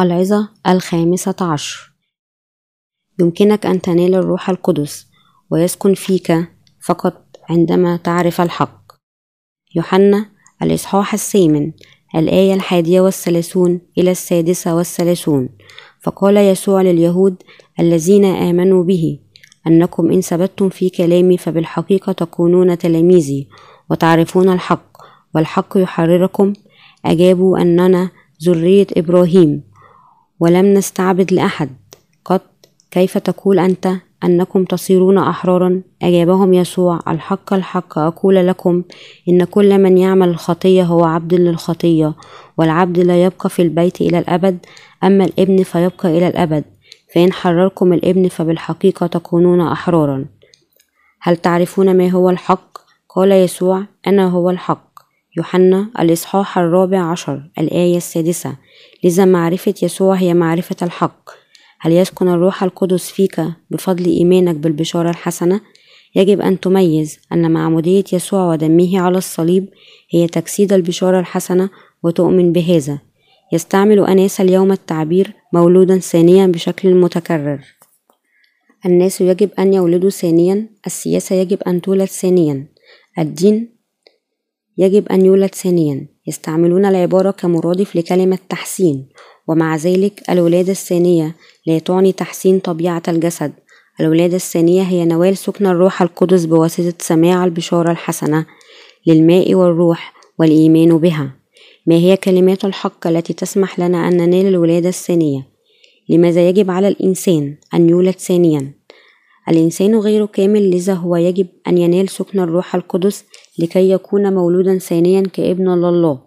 العظة الخامسة عشر. يمكنك أن تنال الروح القدس ويسكن فيك فقط عندما تعرف الحق. يوحنا الإصحاح الثامن الآية الحادية والثلاثون إلى السادسة والثلاثون. فقال يسوع لليهود الذين آمنوا به أنكم إن ثبتتم في كلامي فبالحقيقة تكونون تلاميذي وتعرفون الحق والحق يحرركم. أجابوا أننا ذرية إبراهيم. ولم نستعبد لأحد. قط كيف تقول أنت أنكم تصيرون أحرارا؟ أجابهم يسوع الحق الحق. أقول لكم إن كل من يعمل الخطية هو عبد للخطية والعبد لا يبقى في البيت إلى الأبد أما الإبن فيبقى إلى الأبد. فإن حرركم الإبن فبالحقيقة تكونون أحرارا. هل تعرفون ما هو الحق؟ قال يسوع أنا هو الحق. يوحنا الإصحاح الرابع عشر الآية السادسة. لذا معرفة يسوع هي معرفة الحق. هل يسكن الروح القدس فيك بفضل إيمانك بالبشارة الحسنة؟ يجب أن تميز أن معمودية يسوع ودمه على الصليب هي تجسيد البشارة الحسنة وتؤمن بهذا. يستعمل أناس اليوم التعبير مولودا ثانيا بشكل متكرر. الناس يجب أن يولدوا ثانيا السياسة يجب أن تولد ثانيا. الدين يجب أن يولد ثانيا. يستعملون العبارة كمرادف لكلمة تحسين ومع ذلك الولادة الثانية لا تعني تحسين طبيعة الجسد. الولادة الثانية هي نوال سكن الروح القدس بواسطة سماع البشارة الحسنة للماء والروح والإيمان بها. ما هي كلمات الحق التي تسمح لنا أن ننال الولادة الثانية؟ لماذا يجب على الإنسان أن يولد ثانيا؟ الإنسان غير كامل لذا هو يجب أن ينال سكن الروح القدس لكي يكون مولودا ثانيا كابن لله.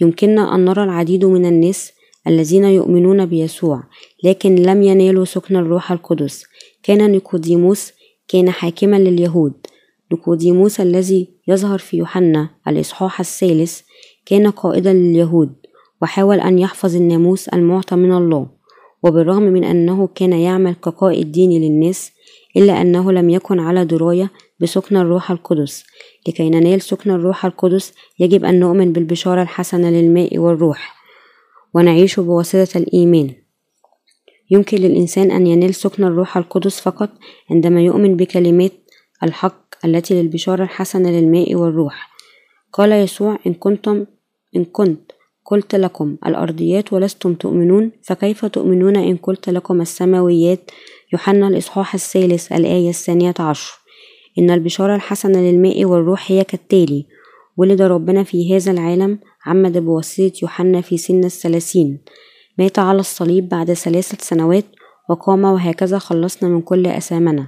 يمكننا أن نرى العديد من الناس الذين يؤمنون بيسوع لكن لم ينالوا سكن الروح القدس. كان نيقوديموس كان حاكما لليهود. نيقوديموس الذي يظهر في يوحنا الإصحاح الثالث كان قائدا لليهود وحاول أن يحفظ الناموس المعطى من الله. وبالرغم من أنه كان يعمل كقائد ديني للناس إلا أنه لم يكن على دراية بسكن الروح القدس. لكي ننال سكن الروح القدس يجب أن نؤمن بالبشارة الحسنة للماء والروح ونعيش بواسطة الإيمان. يمكن للإنسان أن ينال سكن الروح القدس فقط عندما يؤمن بكلمات الحق التي للبشارة الحسنة للماء والروح. قال يسوع إن كنتم إن كنت قلت لكم الأرضيات ولستم تؤمنون فكيف تؤمنون إن قلت لكم السماويات يوحنا الإصحاح الثالث الآية الثانية عشر. إن البشارة الحسنة للماء والروح هي كالتالي ولد ربنا في هذا العالم عمد بواسطة يوحنا في سن الثلاثين. مات على الصليب بعد ثلاثة سنوات وقام وهكذا خلصنا من كل أثامنا.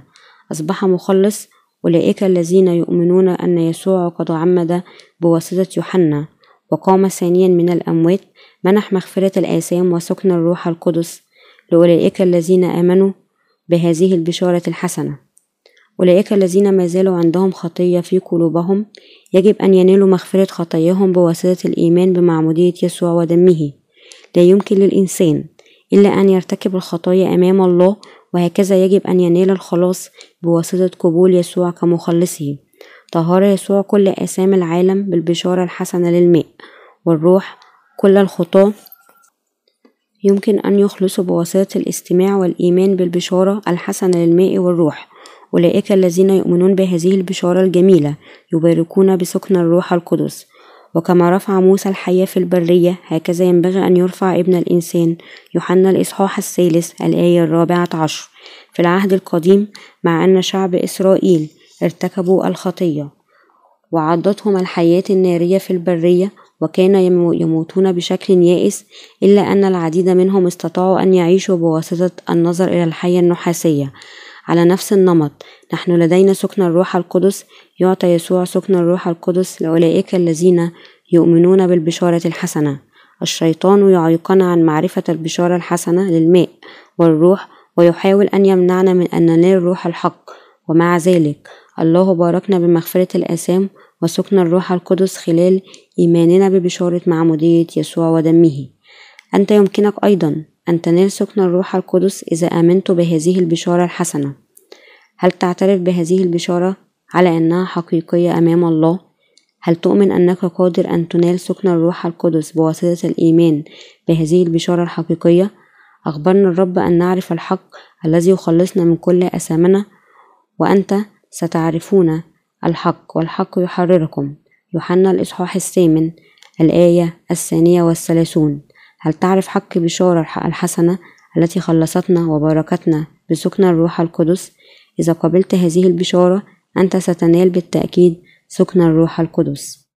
أصبح مخلص أولئك الذين يؤمنون أن يسوع قد عمد بواسطة يوحنا. وقام ثانيا من الأموات منح مغفرة الآثام وسكن الروح القدس. لأولئك الذين آمنوا بهذه البشارة الحسنة. أولئك الذين ما زالوا عندهم خطية في قلوبهم يجب أن ينالوا مغفرة خطاياهم بواسطة الإيمان بمعمودية يسوع ودمه. لا يمكن للإنسان إلا أن يرتكب الخطايا أمام الله وهكذا يجب أن ينال الخلاص بواسطة قبول يسوع كمخلصه. طهر يسوع كل آثام العالم بالبشارة الحسنة للماء والروح كل الخطاة يمكن أن يخلصوا بواسطة الاستماع والإيمان بالبشارة الحسنة للماء والروح. أولئك الذين يؤمنون بهذه البشارة الجميلة يباركون بسكن الروح القدس. وكما رفع موسى الحياة في البرية هكذا ينبغي أن يرفع ابن الإنسان يوحنا الإصحاح الثالث الآية الرابعة عشر. في العهد القديم مع أن شعب إسرائيل ارتكبوا الخطية وعضتهم الحياة النارية في البرية وكان يموتون بشكل يائس إلا أن العديد منهم استطاعوا أن يعيشوا بواسطة النظر إلى الحية النحاسية. على نفس النمط نحن لدينا سكن الروح القدس يعطى يسوع سكن الروح القدس لأولئك الذين يؤمنون بالبشارة الحسنة. الشيطان يعيقنا عن معرفة البشارة الحسنة للماء والروح ويحاول أن يمنعنا من أن ننال روح الحق. ومع ذلك الله باركنا بمغفرة الآثام وسكن الروح القدس خلال إيماننا ببشارة معمودية يسوع ودمه أنت يمكنك أيضا أن تنال سكن الروح القدس إذا آمنت بهذه البشارة الحسنة هل تعترف بهذه البشارة على أنها حقيقية أمام الله؟ هل تؤمن أنك قادر أن تنال سكن الروح القدس بواسطة الإيمان بهذه البشارة الحقيقية؟ أخبرنا الرب أن نعرف الحق الذي يخلصنا من كل أثامنا وأنت ستعرفون الحق والحق يحرركم. يوحنا الإصحاح الثامن الآية الثانية والثلاثون. هل تعرف حق بشارة الحسنة التي خلصتنا وباركتنا بسكن الروح القدس؟ إذا قبلت هذه البشارة أنت ستنال بالتأكيد سكن الروح القدس.